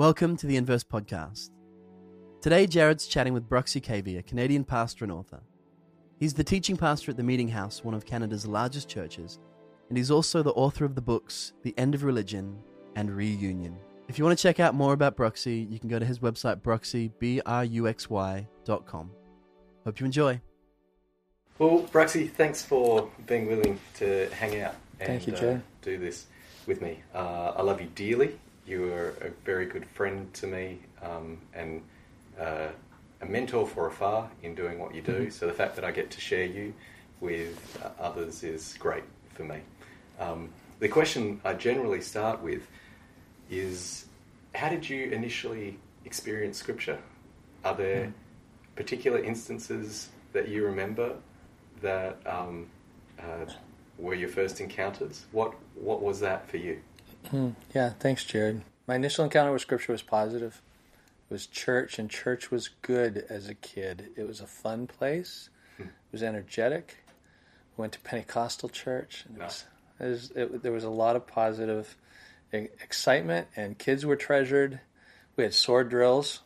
Welcome to the Inverse Podcast. Today, Jared's chatting with Bruxy Cavey, a Canadian pastor and author. He's the teaching pastor at the Meeting House, one of Canada's largest churches, and he's also the author of the books The End of Religion and Reunion. If you want to check out more about Bruxy, you can go to his website, bruxy, B-R-U-X-Y dot com. Hope you enjoy. Well, Bruxy, thanks for being willing to hang out and Thank you, uh, Joe. do this with me. Uh, I love you dearly. You are a very good friend to me um, and uh, a mentor for afar in doing what you do. Mm-hmm. So the fact that I get to share you with uh, others is great for me. Um, the question I generally start with is how did you initially experience Scripture? Are there Mm. particular instances that you remember that um, uh, were your first encounters? What What was that for you? Hmm. Yeah, thanks, Jared. My initial encounter with Scripture was positive. It was church, and church was good as a kid. It was a fun place. Hmm. It was energetic. We went to Pentecostal church. And it was, it was, it, there was a lot of positive excitement, and kids were treasured. We had sword drills.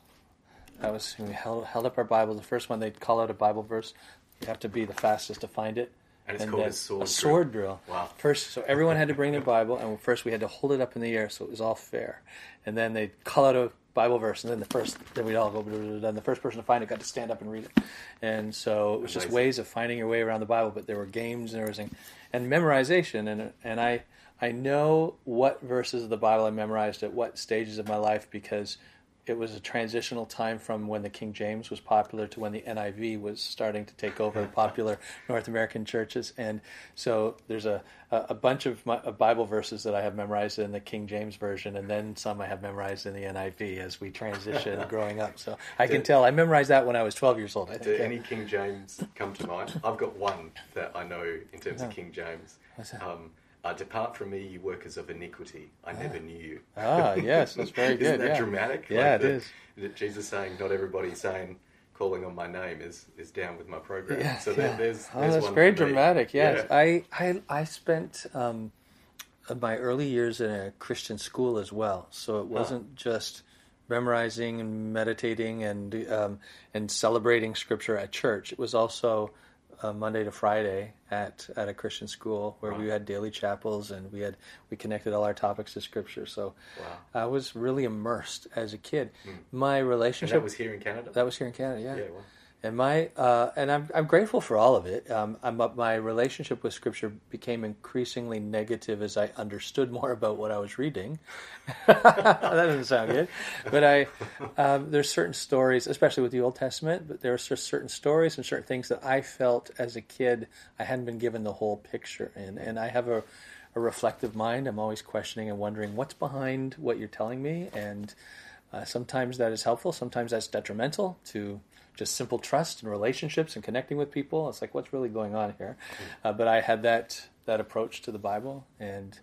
That was we held, held up our Bible. The first one they'd call out a Bible verse. You have to be the fastest to find it. And it's called a sword drill. sword drill. Wow. First, so everyone had to bring their Bible, and first we had to hold it up in the air so it was all fair. And then they'd call out a Bible verse, and then the first, then we'd all go, and the first person to find it got to stand up and read it. And so it was just Amazing. ways of finding your way around the Bible, but there were games and everything, and memorization. And and I I know what verses of the Bible I memorized at what stages of my life because it was a transitional time from when the King James was popular to when the NIV was starting to take over popular North American churches, and so there's a a bunch of, my, of Bible verses that I have memorized in the King James version, and then some I have memorized in the NIV as we transition growing up. So I can tell I memorized that when I was 12 years old. I Do think. any King James come to mind? I've got one that I know in terms of King James. What's that? Um, uh, Depart from me, you workers of iniquity. I never knew you. Ah, yes, that's very good. Isn't that yeah. dramatic? Yeah, it the, is. that Jesus saying, "Not everybody saying calling on my name is is down with my program." Yeah, so yeah. there, there's, oh, that's one very dramatic. Yes, Yeah. I, I I spent um, my early years in a Christian school as well, so it wasn't just memorizing and meditating and um, and celebrating scripture at church. It was also uh, Monday to Friday at at a Christian school where we had daily chapels and we had we connected all our topics to scripture. So Wow. I was really immersed as a kid. My And relationship that was here in Canada. that was here in Canada, yeah. yeah. And my uh, and I'm I'm grateful for all of it. Um, I'm, my relationship with Scripture became increasingly negative as I understood more about what I was reading. that doesn't sound good, but I um, there's certain stories, especially with the Old Testament, but there are certain stories and certain things that I felt as a kid I hadn't been given the whole picture in, and I have a a reflective mind. I'm always questioning and wondering what's behind what you're telling me, and uh, sometimes that is helpful. Sometimes that's detrimental to just simple trust and relationships and connecting with people. It's like, what's really going on here? Uh, but I had that that approach to the Bible, and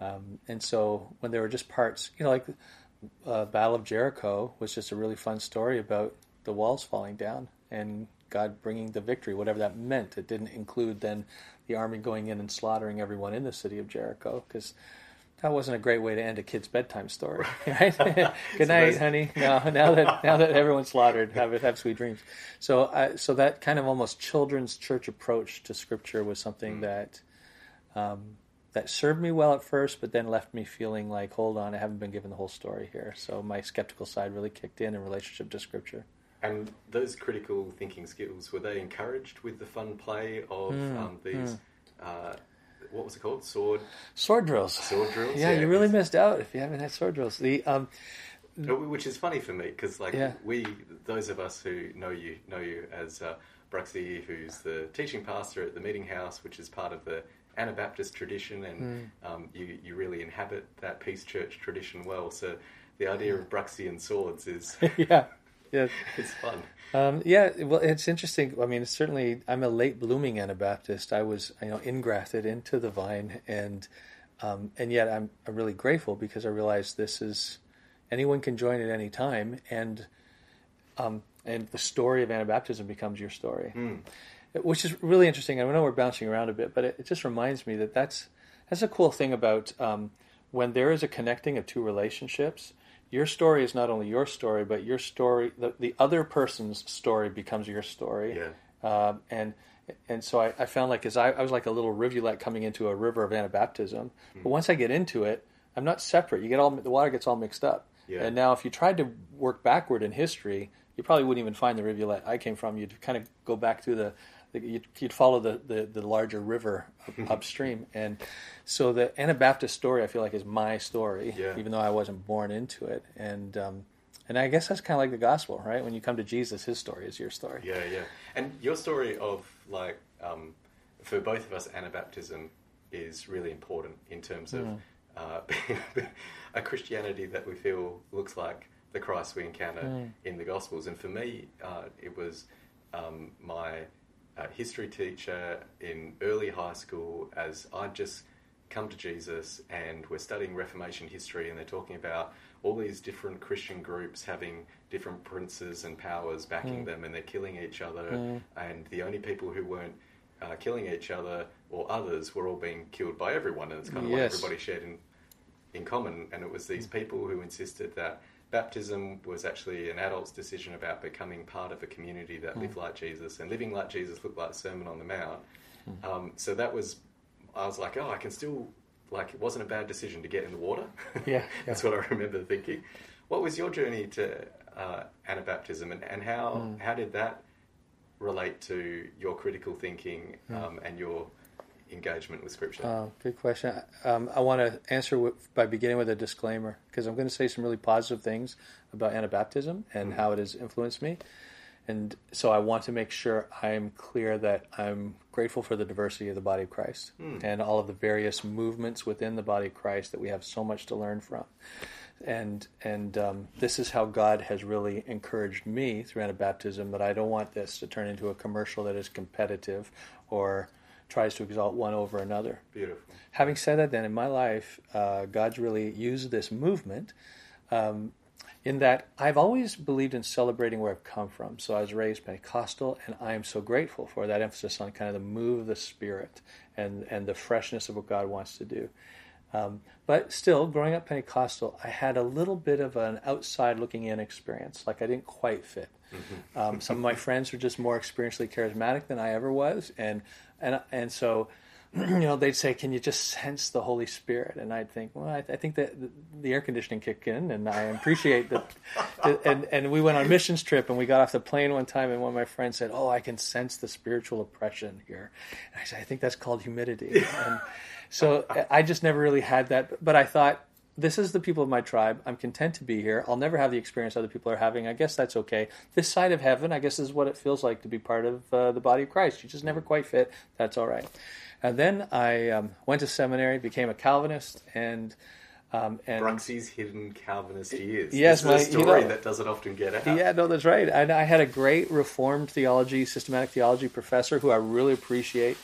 um, and so when there were just parts, you know, like uh, Battle of Jericho was just a really fun story about the walls falling down and God bringing the victory, whatever that meant. It didn't include then the army going in and slaughtering everyone in the city of Jericho because that wasn't a great way to end a kid's bedtime story, right? Good night, honey. Now, now that now that everyone's slaughtered, have have sweet dreams. So, I, so that kind of almost children's church approach to scripture was something that um, that served me well at first, but then left me feeling like, hold on, I haven't been given the whole story here. So my skeptical side really kicked in in relationship to scripture. And those critical thinking skills were they encouraged with the fun play of Hmm, um, these? Uh, what was it called? Sword Sword drills. sword drills. Yeah, you really missed out if you haven't had sword drills. The um, Uh, Which is funny for me because, like, Yeah. we, those of us who know you, know you as uh, Bruxy, who's the teaching pastor at the Meeting House, which is part of the Anabaptist tradition, and um, you, you really inhabit that Peace Church tradition well. So the idea of Bruxy and swords is yeah, yeah. it's fun. Um, yeah, well, it's interesting. I mean, certainly, I'm a late blooming Anabaptist. I was, you know, ingrafted into the vine, and um, and yet I'm, I'm really grateful because I realize this is anyone can join at any time, and um, and the story of Anabaptism becomes your story, which is really interesting. I know we're bouncing around a bit, but it, it just reminds me that that's that's a cool thing about um, when there is a connecting of two relationships your story is not only your story, but your story, the, the other person's story becomes your story. Yeah. Um, and and so I, I found like as I, I was like a little rivulet coming into a river of Anabaptism. But once I get into it, I'm not separate. You get all the water gets all mixed up. Yeah. And now if you tried to work backward in history, you probably wouldn't even find the rivulet I came from. You'd kind of go back through the you'd, you'd follow the, the, the larger river upstream. And so the Anabaptist story, I feel like, is my story, Yeah. even though I wasn't born into it. And um, and I guess that's kind of like the gospel, right? When you come to Jesus, his story is your story. Yeah, yeah. And your story of like um, for both of us, Anabaptism is really important in terms of uh, a Christianity that we feel looks like the Christ we encounter in the Gospels. And for me, uh, it was um, my uh, history teacher in early high school as I'd just come to Jesus and we're studying Reformation history and they're talking about all these different Christian groups having different princes and powers backing them and they're killing each other and the only people who weren't uh, killing each other or others were all being killed by everyone and it's kind of Yes. like everybody shared in, in common and it was these people who insisted that baptism was actually an adult's decision about becoming part of a community that lived like Jesus and living like Jesus looked like Sermon on the Mount um, so that was I was like, oh, I can still like it wasn't a bad decision to get in the water. Yeah, that's what I remember thinking. What was your journey to uh, Anabaptism, and, and how Hmm. how did that relate to your critical thinking Hmm. um, and your engagement with Scripture? Oh, good question. Um, I want to answer with, by beginning with a disclaimer because I'm going to say some really positive things about Anabaptism and how it has influenced me. And so I want to make sure I'm clear that I'm grateful for the diversity of the body of Christ and all of the various movements within the body of Christ that we have so much to learn from. And and um, this is how God has really encouraged me through Anabaptism. But I don't want this to turn into a commercial that is competitive or tries to exalt one over another Beautiful. having said that, then in my life, uh, God's really used this movement um, in that I've always believed in celebrating where I've come from. So I was raised Pentecostal, and I am so grateful for that emphasis on kind of the move of the Spirit and, and the freshness of what God wants to do. Um, but still, growing up Pentecostal, I had a little bit of an outside looking in experience. Like I didn't quite fit. Um, some of my friends were just more experientially charismatic than I ever was, and and and so you know, they'd say, "Can you just sense the Holy Spirit?" And I'd think, "Well, I, I think that the, the air conditioning kicked in, and I appreciate that." and and we went on a missions trip, and we got off the plane one time, and one of my friends said, "Oh, I can sense the spiritual oppression here." And I said, "I think that's called humidity." And so I just never really had that, but I thought. This is the people of my tribe. I'm content to be here. I'll never have the experience other people are having. I guess that's okay. This side of heaven, I guess, is what it feels like to be part of uh, the body of Christ. You just never quite fit. That's all right. And then I um, went to seminary, became a Calvinist, and um, and Bruxy's hidden Calvinist years. Yes, this is a my- you story know- that doesn't often get out. yeah, no, that's right. And I had a great Reformed theology, systematic theology professor who I really appreciate.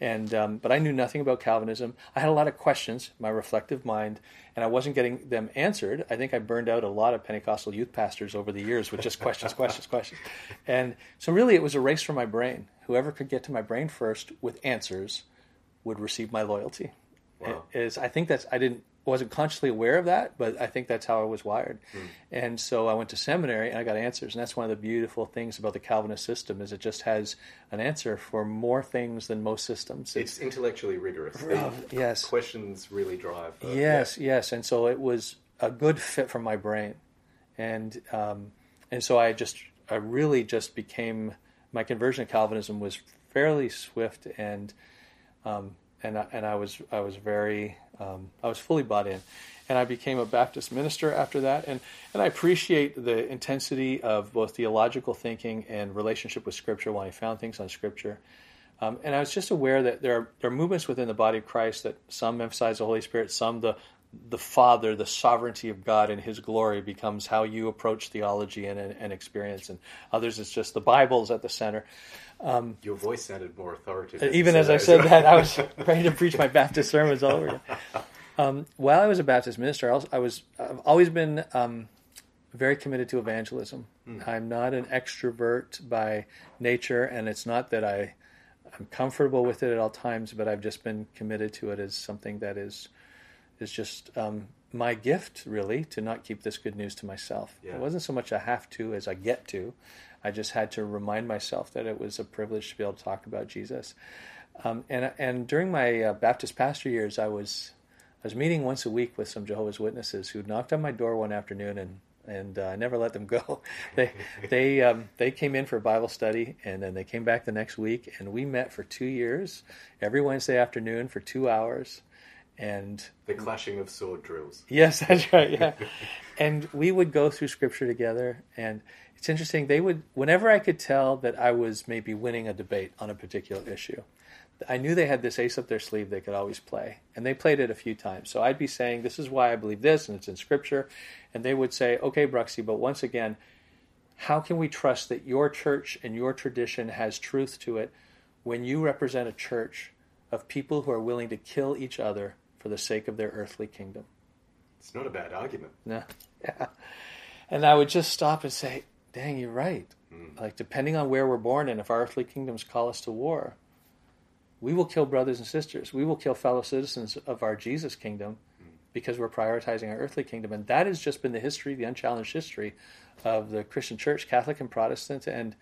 And um, but I knew nothing about Calvinism. I had a lot of questions, my reflective mind, and I wasn't getting them answered. I think I burned out a lot of Pentecostal youth pastors over the years with just questions, questions, questions. And so really, it was a race for my brain. Whoever could get to my brain first with answers would receive my loyalty. Wow. Is I think that's I didn't wasn't consciously aware of that, but I think that's how I was wired. And so I went to seminary and I got answers, and that's one of the beautiful things about the Calvinist system is it just has an answer for more things than most systems. It's intellectually rigorous. The yes. questions really drive. uh, Yes, yes, and so it was a good fit for my brain, and um, and so I just I really just became my conversion to Calvinism was fairly swift and um, and I, and I was I was very um, I was fully bought in, and I became a Baptist minister after that, and and I appreciate the intensity of both theological thinking and relationship with Scripture when I found things on Scripture. Um, and I was just aware that there are, there are movements within the body of Christ that some emphasize the Holy Spirit, some the the Father, the sovereignty of God and His glory becomes how you approach theology and, and, and experience, and others it's just the Bible's at the center. Your voice sounded more authoritative. Even as I said that, I was ready to preach my Baptist sermons all over again. Um, while I was a Baptist minister, I was, I was I've always been um, very committed to evangelism. I'm not an extrovert by nature, and it's not that I I'm comfortable with it at all times, but I've just been committed to it as something that is is just um, my gift really to not keep this good news to myself. Yeah. It wasn't so much a have to as I get to. I just had to remind myself that it was a privilege to be able to talk about Jesus. Um, and and during my uh, Baptist pastor years, I was I was meeting once a week with some Jehovah's Witnesses who knocked on my door one afternoon and and uh, I never let them go. they they um, they came in for a Bible study and then they came back the next week and we met for two years every Wednesday afternoon for two hours and The clashing of sword drills. Yes, that's right. Yeah, and we would go through scripture together, and it's interesting. They would, whenever I could tell that I was maybe winning a debate on a particular issue, I knew they had this ace up their sleeve they could always play, and they played it a few times. So I'd be saying, "This is why I believe this," and it's in scripture, and they would say, "Okay, Bruxy, but once again." How can we trust that your church and your tradition has truth to it when you represent a church of people who are willing to kill each other for the sake of their earthly kingdom? It's not a bad argument. No. Yeah. And I would just stop and say, dang, you're right. Hmm. Like, depending on where we're born and if our earthly kingdoms call us to war, we will kill brothers and sisters. We will kill fellow citizens of our Jesus kingdom hmm. because we're prioritizing our earthly kingdom. And that has just been the history, the unchallenged history of the Christian church, Catholic and Protestant. And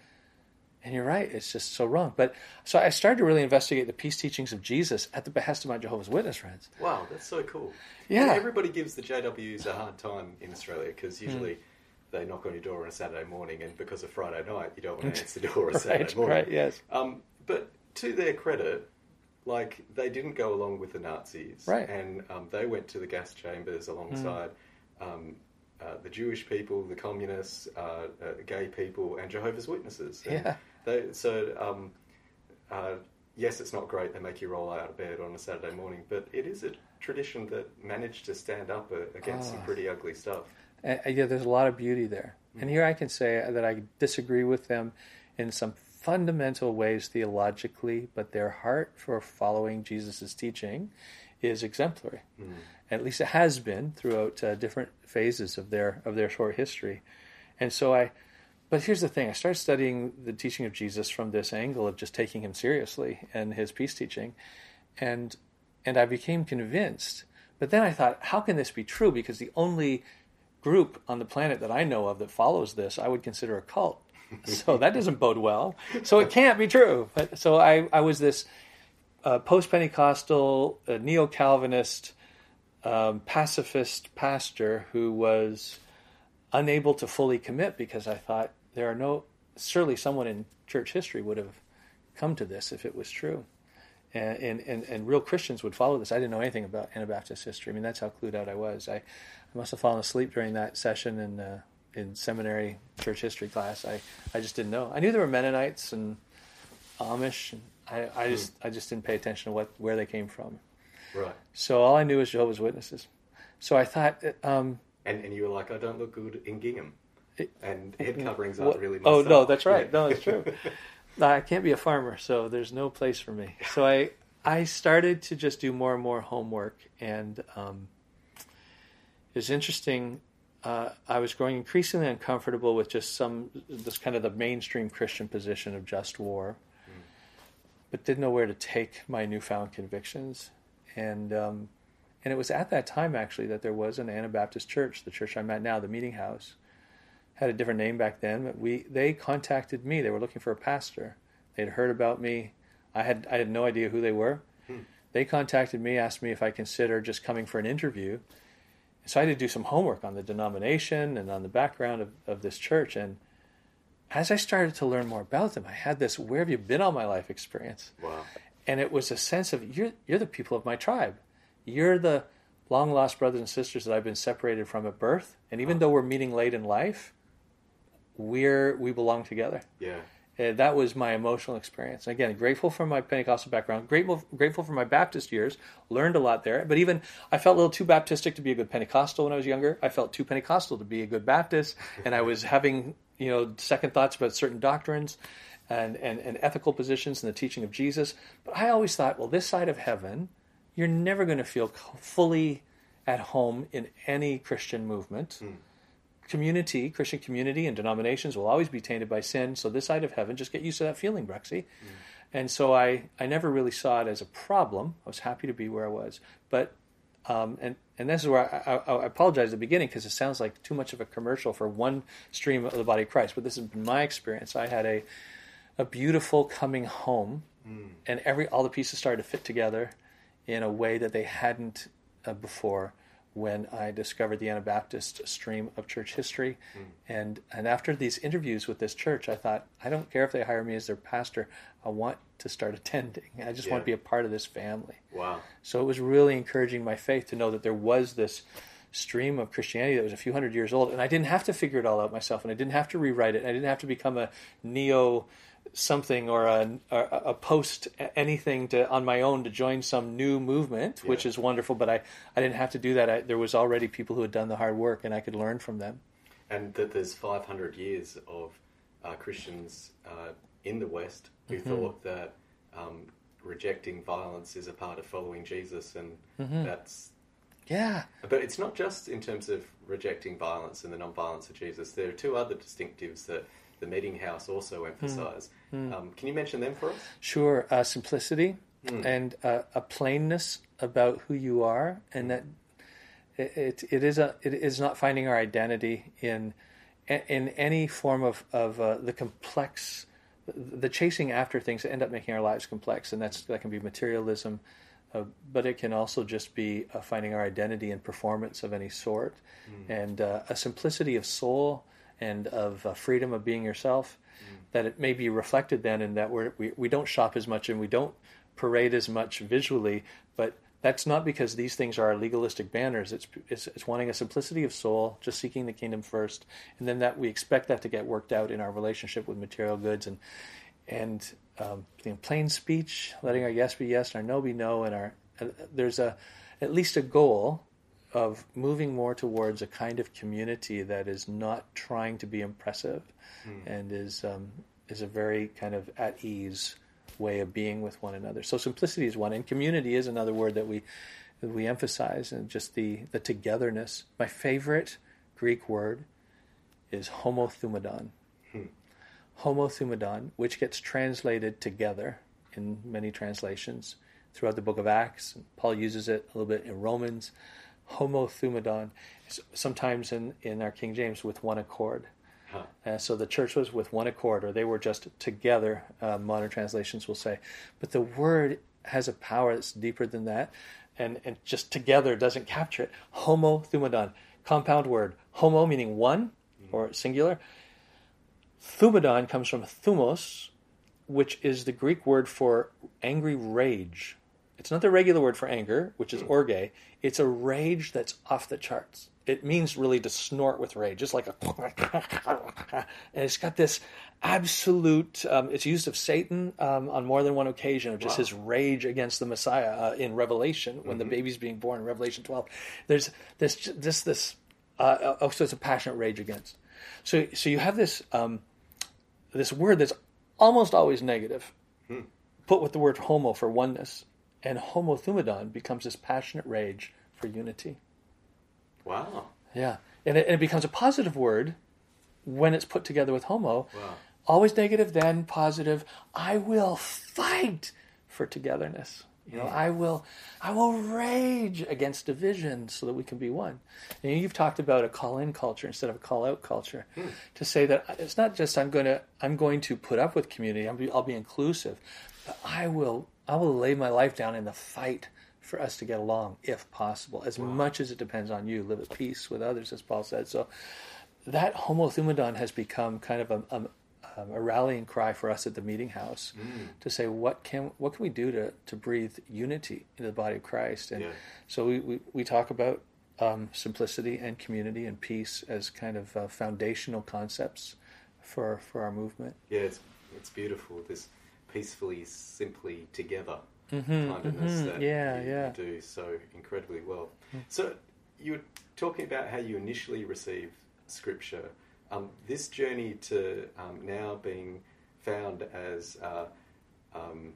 and you're right, it's just so wrong. But so I started to really investigate the peace teachings of Jesus at the behest of my Jehovah's Witness friends. Wow, that's so cool. Yeah. Everybody gives the JWs a hard time in Australia because Hmm. usually they knock on your door on a Saturday morning, and because of Friday night, you don't want to answer the door on a Saturday morning. right, yes. Um, but to their credit, like they didn't go along with the Nazis, Right. And um, they went to the gas chambers alongside um, uh, the Jewish people, the communists, uh, uh, gay people, and Jehovah's Witnesses. And Yeah. They, so um, uh, yes, it's not great. They make you roll out of bed on a Saturday morning, but it is a tradition that managed to stand up against some Ah. pretty ugly stuff. Uh, yeah, there's a lot of beauty there. And here I can say that I disagree with them in some fundamental ways theologically, but their heart for following Jesus' teaching is exemplary. At least it has been throughout uh, different phases of their of their short history. And so I, but here's the thing: I started studying the teaching of Jesus from this angle of just taking him seriously and his peace teaching, and and I became convinced. But then I thought, how can this be true? Because the only group on the planet that I know of that follows this, I would consider a cult. So that doesn't bode well. So it can't be true. But so I, I was this uh, post Pentecostal, uh, neo Calvinist, um, pacifist pastor who was unable to fully commit because I thought there are no, surely someone in church history would have come to this if it was true. And, and, and, real Christians would follow this. I didn't know anything about Anabaptist history. I mean, that's how clued out I was. I, I must have fallen asleep during that session in, uh, in seminary church history class. I, I just didn't know. I knew there were Mennonites and Amish. And I, I just I just didn't pay attention to what where they came from. Right. So all I knew was Jehovah's Witnesses. So I thought, um, And, and you were like, I don't look good in gingham. And head coverings aren't really my oh no, that's right. No, that's true. I can't be a farmer, so there's no place for me. So I I started to just do more and more homework, and um, it was interesting. Uh, I was growing increasingly uncomfortable with just some this kind of the mainstream Christian position of just war, but didn't know where to take my newfound convictions, and um, and it was at that time actually that there was an Anabaptist church, the church I'm at now, the Meeting House, had a different name back then. But we they contacted me. They were looking for a pastor. They'd heard about me. I had I had no idea who they were. They contacted me, asked me if I consider just coming for an interview. So I had to do some homework on the denomination and on the background of, of this church. And as I started to learn more about them, I had this "Where have you been all my life?" experience Wow. And it was a sense of you're you're the people of my tribe. You're the long lost brothers and sisters that I've been separated from at birth, and even though we're meeting late in life, we're we belong together. Yeah. Uh, that was my emotional experience. And again, grateful for my Pentecostal background, grateful grateful for my Baptist years, learned a lot there. But even I felt a little too Baptistic to be a good Pentecostal when I was younger. I felt too Pentecostal to be a good Baptist, and I was having you know second thoughts about certain doctrines. And, and, and ethical positions and the teaching of Jesus. But I always thought, well, this side of heaven, you're never going to feel fully at home in any Christian movement community, Christian community, and denominations will always be tainted by sin. So this side of heaven, just get used to that feeling, Bruxy. And so I, I never really saw it as a problem. I was happy to be where I was, but Um, and and this is where I, I, I apologize at the beginning because it sounds like too much of a commercial for one stream of the body of Christ. But this has been my experience. I had a a beautiful coming home, and every all the pieces started to fit together in a way that they hadn't uh, before when I discovered the Anabaptist stream of church history. And and after these interviews with this church, I thought, I don't care if they hire me as their pastor. I want to start attending. I just want to be a part of this family. Wow. So it was really encouraging my faith to know that there was this stream of Christianity that was a few hundred years old, and I didn't have to figure it all out myself, and I didn't have to rewrite it. I didn't have to become a neo something or a, or a post anything to on my own to join some new movement, which is wonderful. But I, I didn't have to do that. I, there was already people who had done the hard work, and I could learn from them. and that there's 500 years of uh, Christians uh, in the West who Mm-hmm. thought that um, rejecting violence is a part of following Jesus, and Mm-hmm. that's. Yeah, But it's not just in terms of rejecting violence and the non-violence of Jesus. There are two other distinctives that the meeting house also emphasise. Hmm. Um, can you mention them for us? Sure, uh, simplicity and uh, a plainness about who you are, and that it, it, it is a it is not finding our identity in in any form of of uh, the complex, the chasing after things that end up making our lives complex, and that's that can be materialism. Uh, but it can also just be uh, finding our identity in performance of any sort, and uh, a simplicity of soul and of uh, freedom of being yourself. That it may be reflected then in that we're, we we don't shop as much and we don't parade as much visually, but that's not because these things are legalistic banners. It's, it's it's wanting a simplicity of soul, just seeking the kingdom first, and then that we expect that to get worked out in our relationship with material goods and and um, plain speech, letting our yes be yes, and our no be no, and our uh, there's a at least a goal of moving more towards a kind of community that is not trying to be impressive and is um, is a very kind of at ease way of being with one another. So simplicity is one, and community is another word that we that we emphasize, and just the the togetherness. My favorite Greek word is homothumadon. Homothumadon, which gets translated together in many translations throughout the book of Acts. Paul uses it a little bit in Romans. Homothumadon, sometimes in, in our King James with one accord. Huh. Uh, so the church was with one accord, or they were just together, uh, modern translations will say. But the word has a power that's deeper than that, and, and just together doesn't capture it. Homo thumadon, compound word. Homo meaning one, or singular. Thumadon comes from thumos, which is the Greek word for angry rage. It's not the regular word for anger, which is orge. It's a rage that's off the charts. It means really to snort with rage, just like a. and it's got this absolute. Um, it's used of Satan um, on more than one occasion of just Wow. his rage against the Messiah uh, in Revelation when the baby's being born in Revelation 12. There's this this this. Uh, oh, so it's a passionate rage against. So so you have this um, this word that's almost always negative, put with the word homo for oneness, and homothumadon becomes this passionate rage for unity. Wow. Yeah, and it, and it becomes a positive word when it's put together with homo. Wow. Always negative, then positive. I will fight for togetherness. You know, I will, I will rage against division so that we can be one. And you've talked about a call-in culture instead of a call-out culture, hmm. to say that it's not just I'm going to I'm going to put up with community. I'll be, I'll be inclusive, I will I will lay my life down in the fight for us to get along, if possible, as much as it depends on you. Live at peace with others, as Paul said. So that homothumadon has become kind of a, a, um, a rallying cry for us at the meeting house to say what can what can we do to, to breathe unity in the body of Christ and Yeah. so we, we, we talk about um, simplicity and community and peace as kind of uh, foundational concepts for for our movement. Yeah, it's it's beautiful. This peacefully, simply together kindness that Mm-hmm, Yeah, you, yeah. do so incredibly well. So you were talking about how you initially received scripture. Um, this journey to um, now being found as uh, um,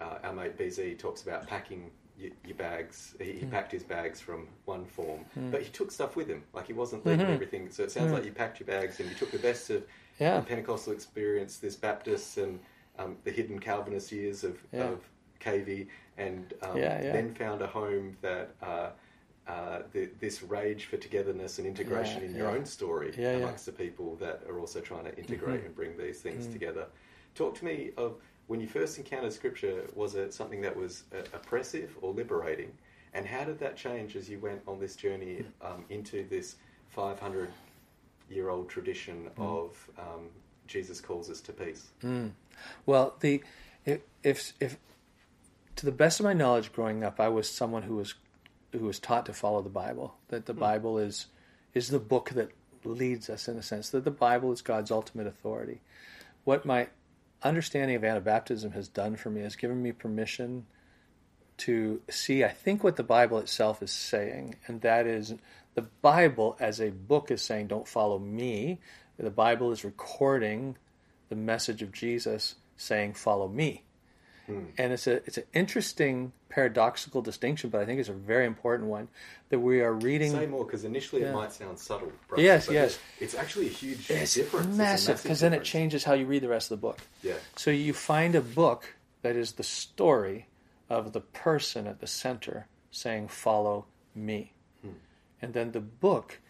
uh, our mate BZ talks about packing your, your bags. He, Hmm. he packed his bags from one form, but he took stuff with him. Like he wasn't leaving Mm-hmm. everything. So it sounds like you packed your bags and you took the best of Yeah. the Pentecostal experience, this Baptist and um, the hidden Calvinist years of, Yeah. of Cavey, and um, Yeah, yeah. then found a home that. Uh, uh, the, this rage for togetherness and integration in your own story amongst the people that are also trying to integrate Mhm. and bring these things Mm. together. Talk to me of when you first encountered scripture, was it something that was uh, oppressive or liberating? And how did that change as you went on this journey um, into this 500 year old tradition of um, Jesus calls us to peace? Mm. Well, the if, if if to the best of my knowledge, growing up, I was someone who was who was taught to follow the Bible. That the hmm. Bible is is the book that leads us in a sense. That the Bible is God's ultimate authority. What my understanding of Anabaptism has done for me has given me permission to see, I think, what the Bible itself is saying, and that is the Bible as a book is saying, don't follow me. The Bible is recording the message of Jesus saying, follow me. Hmm. And it's a it's an interesting paradoxical distinction, but I think it's a very important one that we are reading. Say more, because initially Yeah. it might sound subtle. Bruce, Yes, but yes. It's actually a huge It's difference. Massive because then it changes how you read the rest of the book. Yeah. So you find a book that is the story of the person at the center saying, Follow me. Hmm. And then the book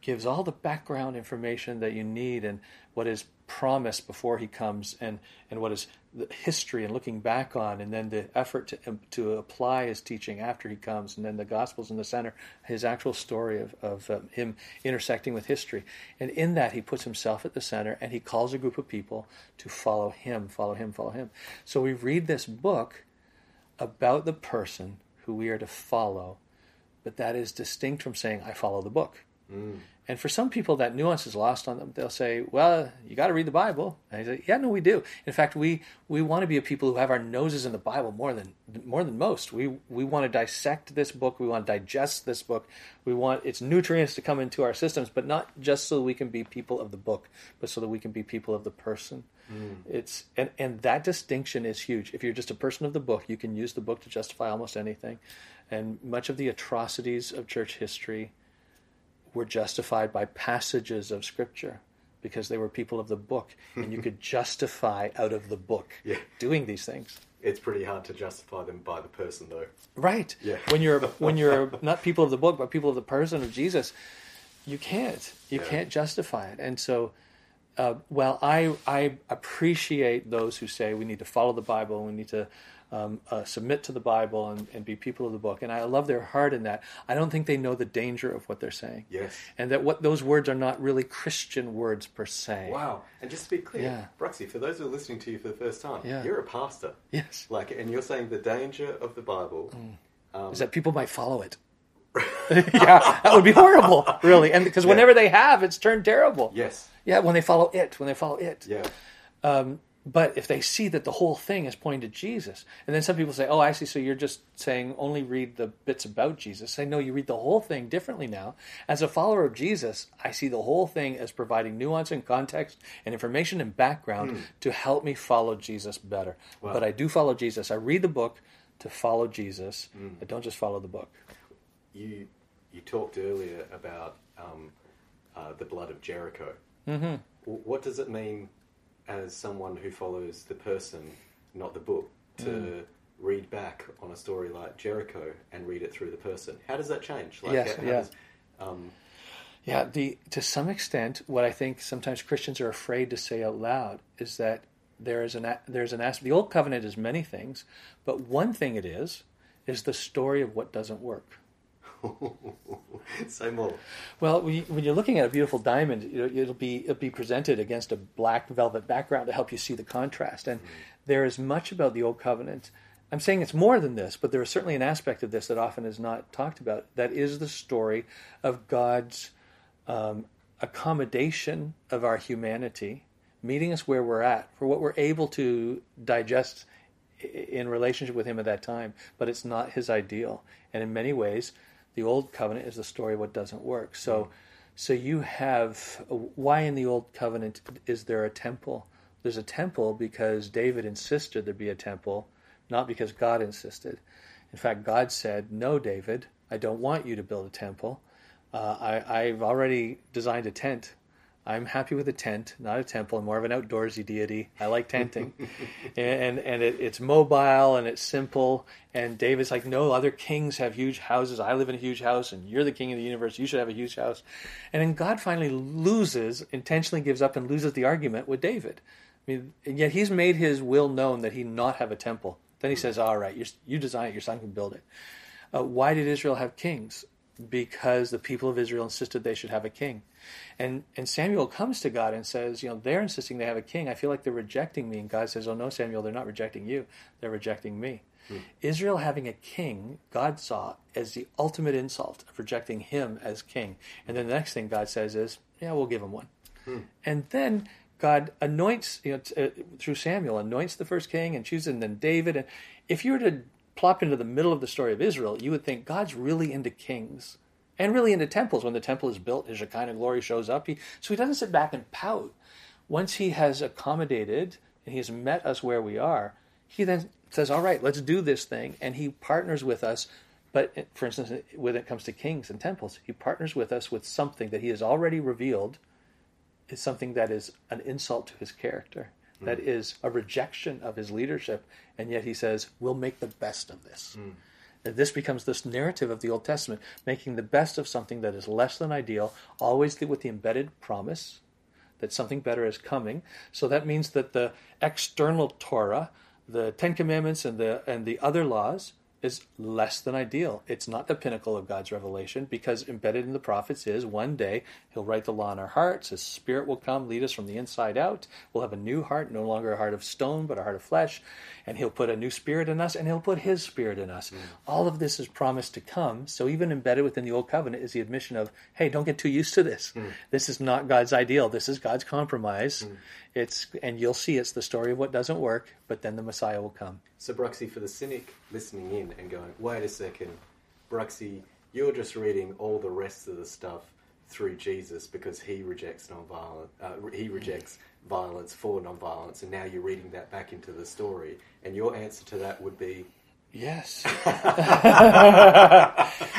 gives all the background information that you need and what is promised before he comes and, and what is the history and looking back on and then the effort to, um, to apply his teaching after he comes and then the gospels in the center his actual story of, of um, him intersecting with history. And in that he puts himself at the center and he calls a group of people to follow him follow him follow him. So we read this book about the person who we are to follow but that is distinct from saying i follow the book and for some people, that nuance is lost on them. They'll say, "Well, you got to read the Bible." And I say, "Yeah, no, we do. In fact, we we want to be a people who have our noses in the Bible more than more than most. We we want to dissect this book. We want to digest this book. We want its nutrients to come into our systems, but not just so we can be people of the book, but so that we can be people of the person. Hmm. It's and and that distinction is huge. If you're just a person of the book, you can use the book to justify almost anything, and much of the atrocities of church history were justified by passages of scripture because they were people of the book and you could justify out of the book Yeah. doing these things It's pretty hard to justify them by the person, though. right Yeah. when you're when you're not people of the book but people of the person of jesus you can't you Yeah. can't justify it and so uh, well I, I appreciate those who say we need to follow the bible we need to um, uh, submit to the bible and, and be people of the book and i love their heart in that i don't think they know the danger of what they're saying Yes. and that what those words are not really Christian words per se. Wow. And just to be clear, Yeah. Bruxy, for those who are listening to you for the first time, Yeah. you're a pastor. Yes. Like, and you're saying the danger of the Bible. Um, Is that people might follow it. yeah, that would be horrible, really. And because whenever they have, it's turned terrible. Yes. Yeah, when they follow it, when they follow it. Yeah. Um, but if they see that the whole thing is pointing to Jesus, and then some people say, "Oh, I see. So you're just saying only read the bits about Jesus." Say, no, you read the whole thing differently now. As a follower of Jesus, I see the whole thing as providing nuance and context and information and background to help me follow Jesus better. Wow. But I do follow Jesus. I read the book to follow Jesus. I don't just follow the book. You you talked earlier about um, uh, the blood of Jericho. Mm-hmm. What does it mean as someone who follows the person, not the book, to Mm. read back on a story like Jericho and read it through the person? How does that change? Like, Yes, how, how yeah. does- um, Yeah, the to some extent, what I think sometimes Christians are afraid to say out loud is that there is an there's an aspect. The old covenant is many things, but one thing it is is the story of what doesn't work. say more. Well, when you- when you're looking at a beautiful diamond, it'll be it'll be presented against a black velvet background to help you see the contrast. And there is much about the old covenant. I'm saying it's more than this, but there is certainly an aspect of this that often is not talked about. That is the story of God's um, accommodation of our humanity, meeting us where we're at for what we're able to digest in relationship with Him at that time. But it's not His ideal, and in many ways, the old covenant is the story of what doesn't work. So, so you have why in the old covenant is there a temple? There's a temple because David insisted there be a temple, not because God insisted. In fact, God said, "No, David, I don't want you to build a temple. Uh, I, I've already designed a tent I'm happy with a tent, not a temple. I'm more of an outdoorsy deity. I like tenting, and and it, it's mobile and it's simple. And David's like, no, other kings have huge houses. I live in a huge house, and you're the king of the universe. You should have a huge house. And then God finally loses, intentionally gives up, and loses the argument with David. I mean, and yet he's made his will known that he not have a temple. Then he says, all right, you design it, your son can build it. Uh, why did Israel have kings? Because the people of Israel insisted they should have a king. And and Samuel comes to God and says, you know, they're insisting they have a king. I feel like they're rejecting me. And God says, oh no, Samuel, they're not rejecting you. They're rejecting me. Hmm. Israel having a king, God saw as the ultimate insult of rejecting him as king. And then the next thing God says is, yeah, we'll give him one. Hmm. And then God anoints, you know, uh, through Samuel, anoints the first king and chooses, and then David. And if you were to plop into the middle of the story of Israel, you would think God's really into kings and really into temples. When the temple is built, his Shekinah glory shows up. He, so he doesn't sit back and pout. Once he has accommodated and he has met us where we are, he then says, All right, let's do this thing. And he partners with us. But for instance, when it comes to kings and temples, he partners with us with something that he has already revealed is something that is an insult to his character, mm. that is a rejection of his leadership. And yet he says, We'll make the best of this. Mm. This becomes this narrative of the Old Testament, making the best of something that is less than ideal, always with the embedded promise that something better is coming. So that means that the external Torah, the Ten Commandments and the and the other laws is less than ideal. It's not the pinnacle of God's revelation because embedded in the prophets is one day He'll write the law in our hearts. His Spirit will come, lead us from the inside out. We'll have a new heart, no longer a heart of stone, but a heart of flesh. And He'll put a new spirit in us, and He'll put His Spirit in us. Mm. All of this is promised to come. So even embedded within the Old Covenant is the admission of, hey, don't get too used to this. Mm. This is not God's ideal. This is God's compromise. Mm. It's and you'll see it's the story of what doesn't work, but then the Messiah will come. So Bruxy, for the cynic listening in and going, wait a second, Bruxy, you're just reading all the rest of the stuff through Jesus because he rejects non-violence. Uh, he rejects violence for non-violence, and now you're reading that back into the story. And your answer to that would be, Yes.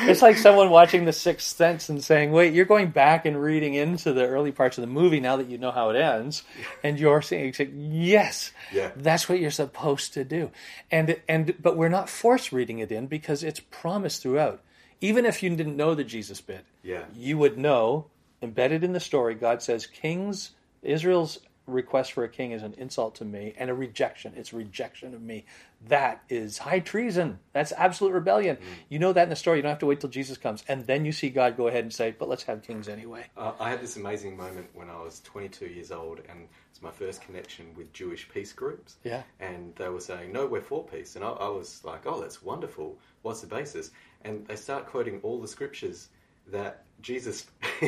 it's like someone watching The Sixth Sense and saying, wait, you're going back and reading into the early parts of the movie now that you know how it ends. And you're saying, yes, yeah. that's what you're supposed to do. And, and, but we're not forced reading it in because it's promised throughout. Even if you didn't know the Jesus bit, yeah. you would know, embedded in the story, God says, kings, Israel's request for a king is an insult to me and a rejection. It's rejection of me. That is high treason. That's absolute rebellion. Mm. You know that in the story. You don't have to wait till Jesus comes. And then you see God go ahead and say, but let's have kings anyway. Uh, I had this amazing moment when I was 22 years old and it's my first connection with Jewish peace groups. Yeah. And they were saying, no, we're for peace. And I, I was like, oh, that's wonderful. What's the basis? And they start quoting all the scriptures that Jesus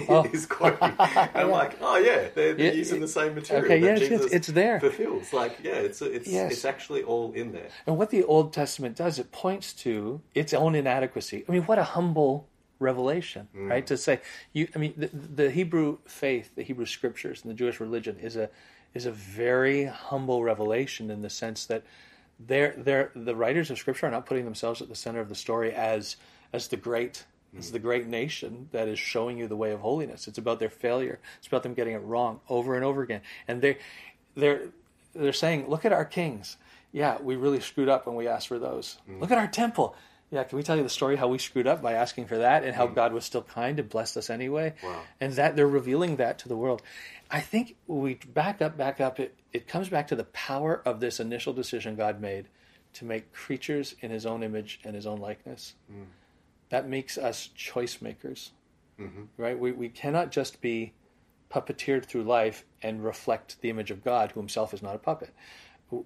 oh. is quoting. I'm yeah. like, oh yeah, they're, they're yeah, using the same material. Okay, yes, yes, it's there. Fulfills like, yeah, it's it's yes. it's actually all in there. And what the Old Testament does, it points to its own inadequacy. I mean, what a humble revelation, mm. right? To say you, I mean, the, the Hebrew faith, the Hebrew scriptures, and the Jewish religion is a is a very humble revelation in the sense that they're, they're the writers of scripture are not putting themselves at the center of the story as as the great it's the great nation that is showing you the way of holiness. It's about their failure. It's about them getting it wrong over and over again. And they they're they're saying, look at our kings. Yeah, we really screwed up when we asked for those. Mm. Look at our temple. Yeah, can we tell you the story how we screwed up by asking for that and how mm. God was still kind and blessed us anyway? Wow. And that they're revealing that to the world. I think we back up, back up, it, it comes back to the power of this initial decision God made to make creatures in his own image and his own likeness. Mm that makes us choice makers, mm-hmm. right? We, we cannot just be puppeteered through life and reflect the image of God, who himself is not a puppet.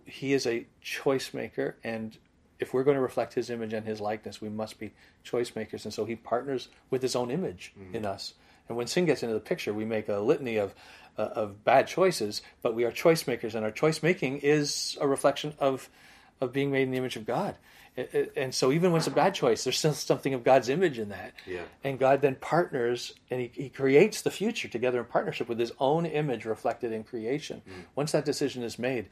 He is a choice maker, and if we're going to reflect his image and his likeness, we must be choice makers. And so he partners with his own image mm-hmm. in us. And when sin gets into the picture, we make a litany of uh, of bad choices, but we are choice makers, and our choice making is a reflection of of being made in the image of God and so even when it's a bad choice, there's still something of God's image in that. Yeah. And God then partners and he, he creates the future together in partnership with his own image reflected in creation. Mm. Once that decision is made,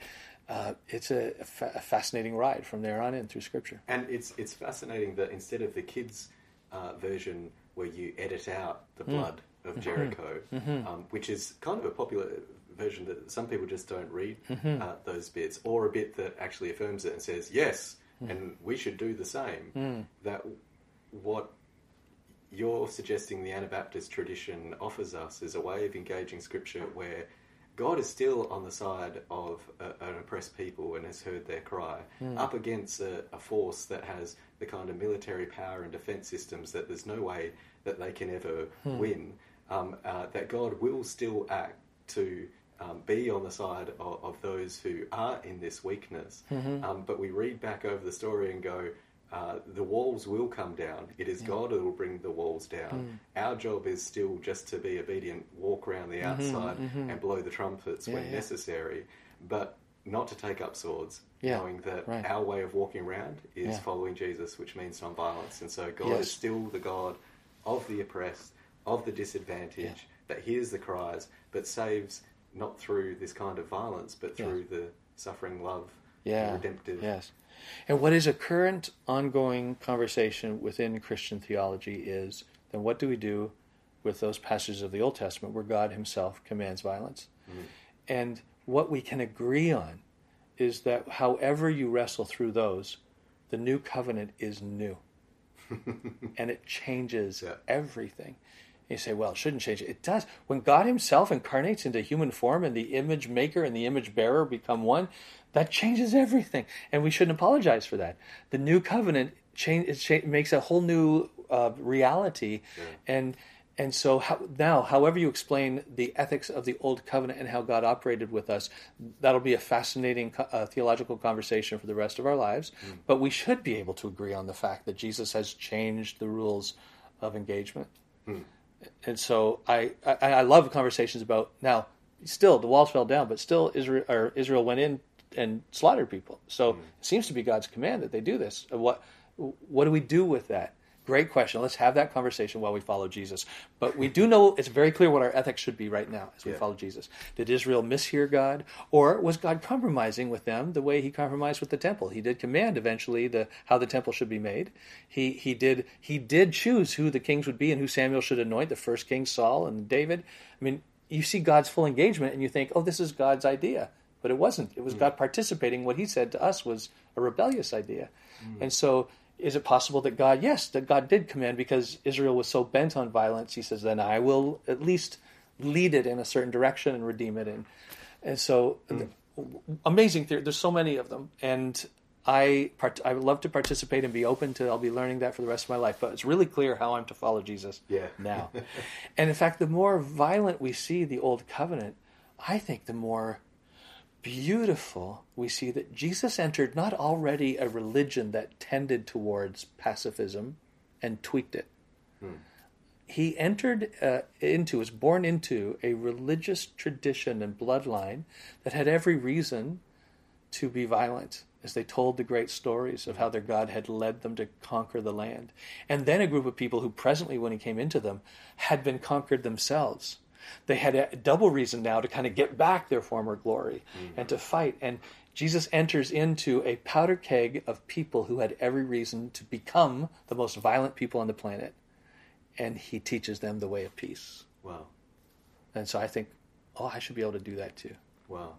uh, it's a, a, fa- a, fascinating ride from there on in through Scripture. And it's it's fascinating that instead of the kids' uh, version where you edit out the mm. blood of Jericho, um, which is kind of a popular version that some people just don't read uh, those bits, or a bit that actually affirms it and says yes, and we should do the same. That what you're suggesting the Anabaptist tradition offers us is a way of engaging Scripture where God is still on the side of a, an oppressed people and has heard their cry, up against a, a force that has the kind of military power and defense systems that there's no way that they can ever win. Um, uh, that God will still act to um, be on the side of, of those who are in this weakness. Um, but we read back over the story and go, uh, the walls will come down. It is God who will bring the walls down. Our job is still just to be obedient, walk around the outside, and blow the trumpets when yeah. necessary, but not to take up swords, Yeah, knowing that right. our way of walking around is Yeah. following Jesus, which means non-violence. And so God Yes. is still the God of the oppressed, of the disadvantaged, that hears the cries, but saves not through this kind of violence, but through the suffering love, Yeah. redemptive. Yes. And what is a current ongoing conversation within Christian theology is then what do we do with those passages of the Old Testament where God Himself commands violence? Mm-hmm. And what we can agree on is that however you wrestle through those, the new covenant is new. and it changes Yeah. everything. You say, well, it shouldn't change. It does. When God Himself incarnates into human form and the image maker and the image bearer become one, that changes everything. And we shouldn't apologize for that. The new covenant change, it cha- makes a whole new uh, reality. And and so how, now, however you explain the ethics of the old covenant and how God operated with us, that'll be a fascinating uh, theological conversation for the rest of our lives. But we should be able to agree on the fact that Jesus has changed the rules of engagement and so I, I I love conversations about now. Still, the walls fell down, but still Israel or Israel went in and slaughtered people. So hmm. it seems to be God's command that they do this. What what do we do with that? Great question. Let's have that conversation while we follow Jesus. But we do know it's very clear what our ethics should be right now as we Yeah. follow Jesus. Did Israel mishear God, or was God compromising with them the way He compromised with the temple? He did command eventually the how the temple should be made. He he did he did choose who the kings would be and who Samuel should anoint. The first king Saul and David. I mean, you see God's full engagement, and you think, oh, this is God's idea, but it wasn't. It was hmm. God participating. What He said to us was a rebellious idea, hmm. and so is it possible that God, yes, that God did command because Israel was so bent on violence? He says, then I will at least lead it in a certain direction and redeem it. And and so hmm. amazing theory. There's so many of them, and I part- I would love to participate and be open to. I'll be learning that for the rest of my life. But it's really clear how I'm to follow Jesus Yeah. now. and in fact, the more violent we see the old covenant, I think the more beautiful we see that Jesus entered not already a religion that tended towards pacifism and tweaked it. He entered uh, into, was born into a religious tradition and bloodline that had every reason to be violent as they told the great stories of how their God had led them to conquer the land. And then a group of people who presently, when he came into them, had been conquered themselves. They had a double reason now to kind of get back their former glory and to fight. And Jesus enters into a powder keg of people who had every reason to become the most violent people on the planet. And he teaches them the way of peace. Wow. And so I think, oh, I should be able to do that too. Wow.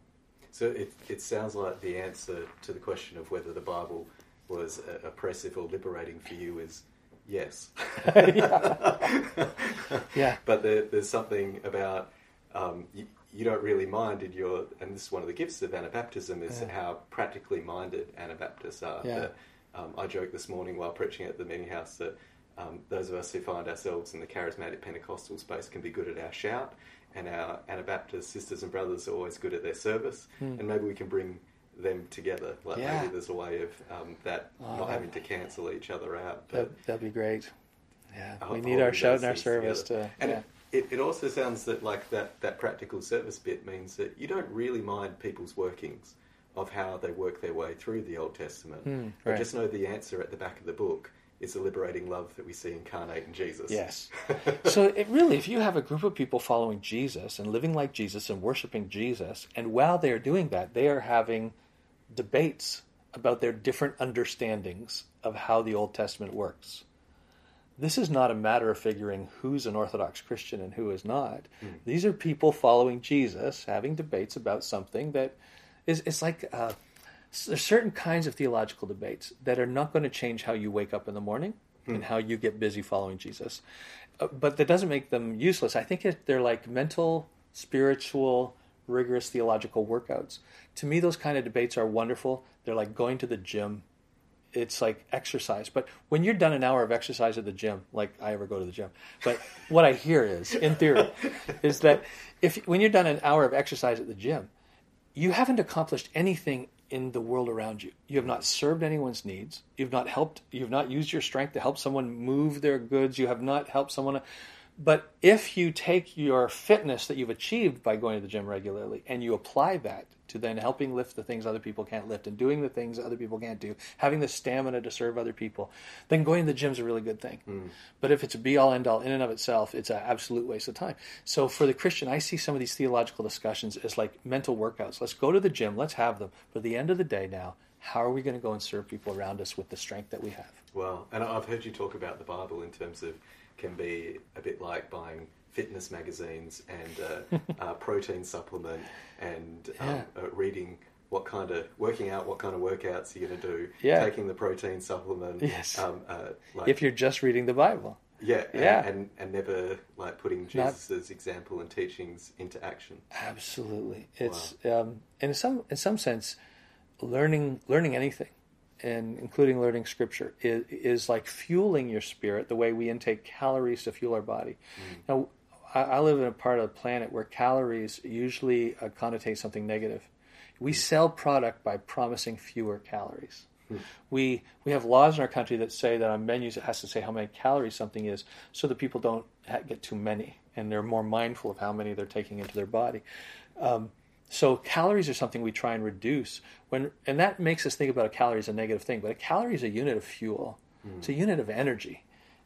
So it, it sounds like the answer to the question of whether the Bible was uh, oppressive or liberating for you is yes. Yeah. But there, there's something about um, you, you don't really mind in your, and this is one of the gifts of Anabaptism, is Yeah. how practically minded Anabaptists are. Yeah. That, um, I joked this morning while preaching at the meeting house that um, those of us who find ourselves in the charismatic Pentecostal space can be good at our shout, and our Anabaptist sisters and brothers are always good at their service, and maybe we can bring them together. Like. Yeah. maybe there's a way of um, that Oh, not having to cancel each other out. But That, that'd be great. Yeah. We need our shout and our service together. to. And yeah. it, it also sounds that like that that practical service bit means that you don't really mind people's workings of how they work their way through the Old Testament, but right. just know the answer at the back of the book is the liberating love that we see incarnate in Jesus. Yes. so it really, if you have a group of people following Jesus and living like Jesus and worshiping Jesus, and while they are doing that, they are having debates about their different understandings of how the Old Testament works. this is not a matter of figuring who's an Orthodox Christian and who is not. Mm. These are people following Jesus, having debates about something that is it's like uh, there's certain kinds of theological debates that are not going to change how you wake up in the morning and how you get busy following Jesus, uh, but that doesn't make them useless. I think it, they're like mental, spiritual, rigorous theological workouts. To me, those kind of debates are wonderful. They're like going to the gym it's like exercise. But when you're done an hour of exercise at the gym, like I ever go to the gym, but what I hear is, in theory, is that if when you're done an hour of exercise at the gym, you haven't accomplished anything in the world around you. You have not served anyone's needs. You've not helped. You've not used your strength to help someone move their goods. You have not helped someone. But if you take your fitness that you've achieved by going to the gym regularly and you apply that to then helping lift the things other people can't lift and doing the things other people can't do, having the stamina to serve other people, then going to the gym is a really good thing. Mm. But if it's a be all end all in and of itself, it's an absolute waste of time. So for the Christian, I see some of these theological discussions as like mental workouts. Let's go to the gym, let's have them. But at the end of the day now, how are we going to go and serve people around us with the strength that we have? Well, and I've heard you talk about the Bible in terms of can be a bit like buying fitness magazines and uh, uh, protein supplement and um, Yeah. uh, reading what kind of working out what kind of workouts you're going to do Yeah. taking the protein supplement Yes. um, uh, like, If you're just reading the Bible. yeah and, Yeah. and and never like putting Not- Jesus' example and teachings into action Absolutely, it's um, in some in some sense, learning learning anything, and including learning scripture is, is like fueling your spirit the way we intake calories to fuel our body. Now, I, I live in a part of the planet where calories usually uh, connotate something negative. We sell product by promising fewer calories. We we have laws in our country that say that on menus it has to say how many calories something is, so that people don't ha- get too many, and they're more mindful of how many they're taking into their body. Um, so calories are something we try and reduce when, and that makes us think about a calorie as a negative thing. But a calorie is a unit of fuel. Hmm. It's a unit of energy,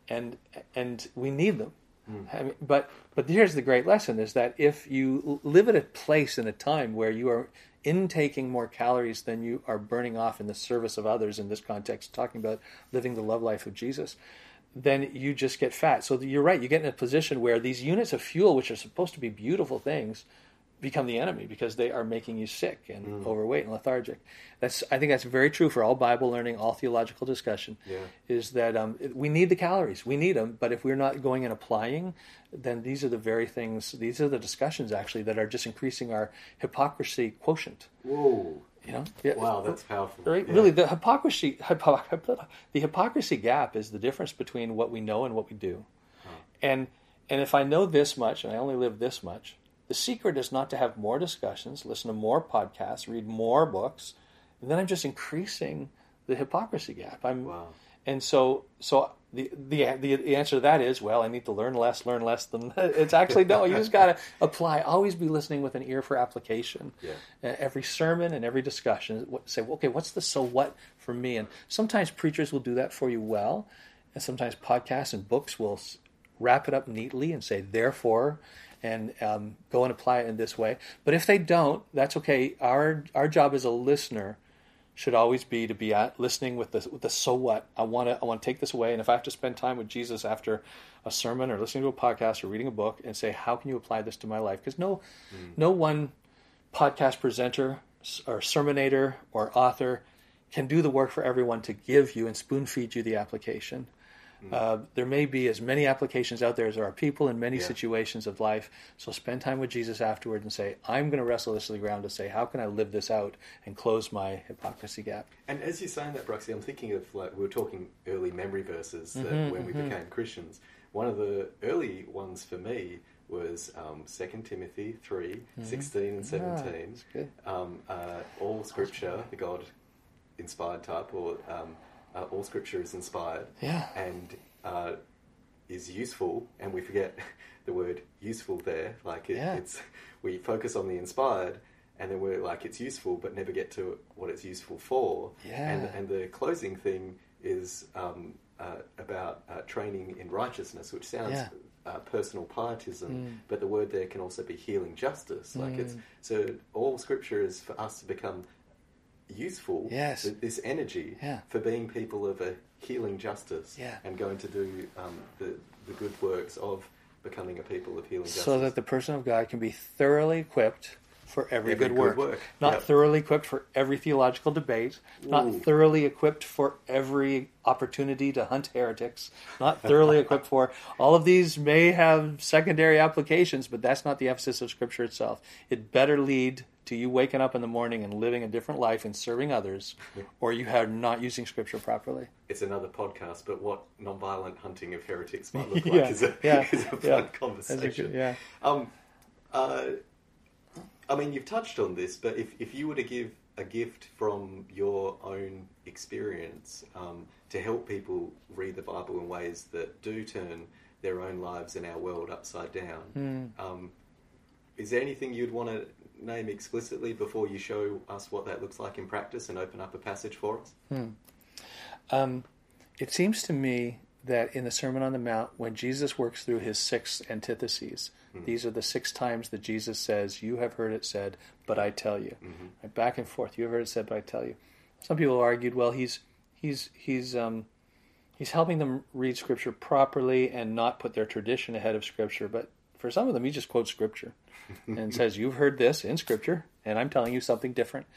and and we need them. Hmm. I mean, but but here's the great lesson: is that if you live at a place and a time where you are intaking more calories than you are burning off in the service of others, in this context, talking about living the love life of Jesus, then you just get fat. So you're right; you get in a position where these units of fuel, which are supposed to be beautiful things, become the enemy because they are making you sick and overweight and lethargic. That's I think that's very true for all Bible learning, all theological discussion. Yeah. Is that um, we need the calories, we need them, but if we're not going and applying, then these are the very things. These are the discussions actually that are just increasing our hypocrisy quotient. whoa You know, Yeah, wow that's powerful Right? Yeah. Really, the hypocrisy, hypo, the hypocrisy gap is the difference between what we know and what we do. And and if I know this much and I only live this much, the secret is not to have more discussions, listen to more podcasts, read more books, and then I'm just increasing the hypocrisy gap. I'm Wow. and so so the, the the answer to that is well I need to learn less, learn less than it's actually no. You just got to apply. Always be listening with an ear for application. Yeah. Uh, Every sermon and every discussion, say okay, what's the so what for me? And sometimes preachers will do that for you well, and sometimes podcasts and books will wrap it up neatly and say therefore. And um, go and apply it in this way. But if they don't, that's okay. Our our job as a listener should always be to be at, listening with the with the so what. I want to I want to take this away, and if I have to spend time with Jesus after a sermon or listening to a podcast or reading a book, and say, how can you apply this to my life? Because no, no one podcast presenter or sermonator or author can do the work for everyone to give you and spoon feed you the application. Uh, there may be as many applications out there as there are people in many Yeah. situations of life. So spend time with Jesus afterward and say, I'm going to wrestle this to the ground to say, how can I live this out and close my hypocrisy gap? And as you're saying that, Bruxy, I'm thinking of like we were talking early memory verses that Mm-hmm, when we became Christians. One of the early ones for me was um, 2 Timothy 3, 16 and 17. Mm-hmm. Ah, that's good. Um, uh, all scripture, the God inspired type, or um, uh, all scripture is inspired Yeah. and uh, is useful, and we forget the word useful there. Like it, Yeah. it's we focus on the inspired, and then we're like it's useful, but never get to what it's useful for. Yeah. And and the closing thing is um, uh, about uh, training in righteousness, which sounds. Yeah. Uh, personal pietism, Mm. but the word there can also be healing justice. Like it's so all Scripture is for us to become useful. Yes. th- This energy Yeah. for being people of a healing justice. Yeah. And going to do um, the the good works of becoming a people of healing justice. so that the person of God can be thoroughly equipped for every, Every good, good work. work. Not Yep. thoroughly equipped for every theological debate, not Ooh. thoroughly equipped for every opportunity to hunt heretics, not thoroughly equipped for all of these may have secondary applications, but that's not the emphasis of Scripture itself. It better lead to you waking up in the morning and living a different life and serving others, or you are not using Scripture properly. it's another podcast, but what nonviolent hunting of heretics might look like Yeah, is a, yeah, is a fun yeah. conversation. A yeah. Um, uh, I mean, you've touched on this, but if, if you were to give a gift from your own experience um, to help people read the Bible in ways that do turn their own lives and our world upside down, Hmm. um, is there anything you'd want to name explicitly before you show us what that looks like in practice and open up a passage for us? Um, it seems to me that in the Sermon on the Mount, when Jesus works through his six antitheses, these are the six times that Jesus says, You have heard it said, but I tell you. Right, back and forth. You have heard it said, but I tell you. Some people argued, well, he's he's he's um, he's helping them read Scripture properly and not put their tradition ahead of Scripture. But for some of them, he just quotes Scripture and says, "You've heard this in Scripture, and I'm telling you something different."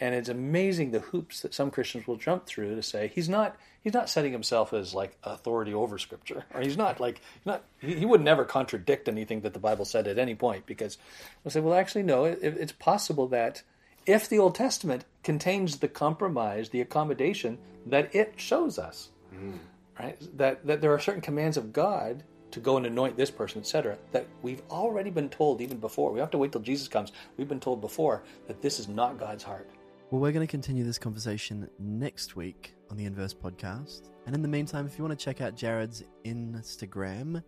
And it's amazing the hoops that some Christians will jump through to say he's not he's not setting himself as like authority over Scripture, or he's not like he's not he, he would never contradict anything that the Bible said at any point because we'll say, well, actually, no, it, it's possible that if the Old Testament contains the compromise, the accommodation that it shows us, mm. right? That that there are certain commands of God to go and anoint this person, etc. That we've already been told even before. We have to wait till Jesus comes. We've been told before that this is not God's heart. Well, we're going to continue this conversation next week on the Inverse podcast. And in the meantime, if you want to check out Jared's Instagram,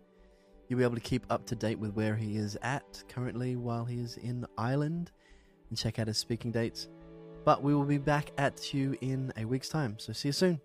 you'll be able to keep up to date with where he is at currently while he is in Ireland and check out his speaking dates. But we will be back at you in a week's time. So see you soon.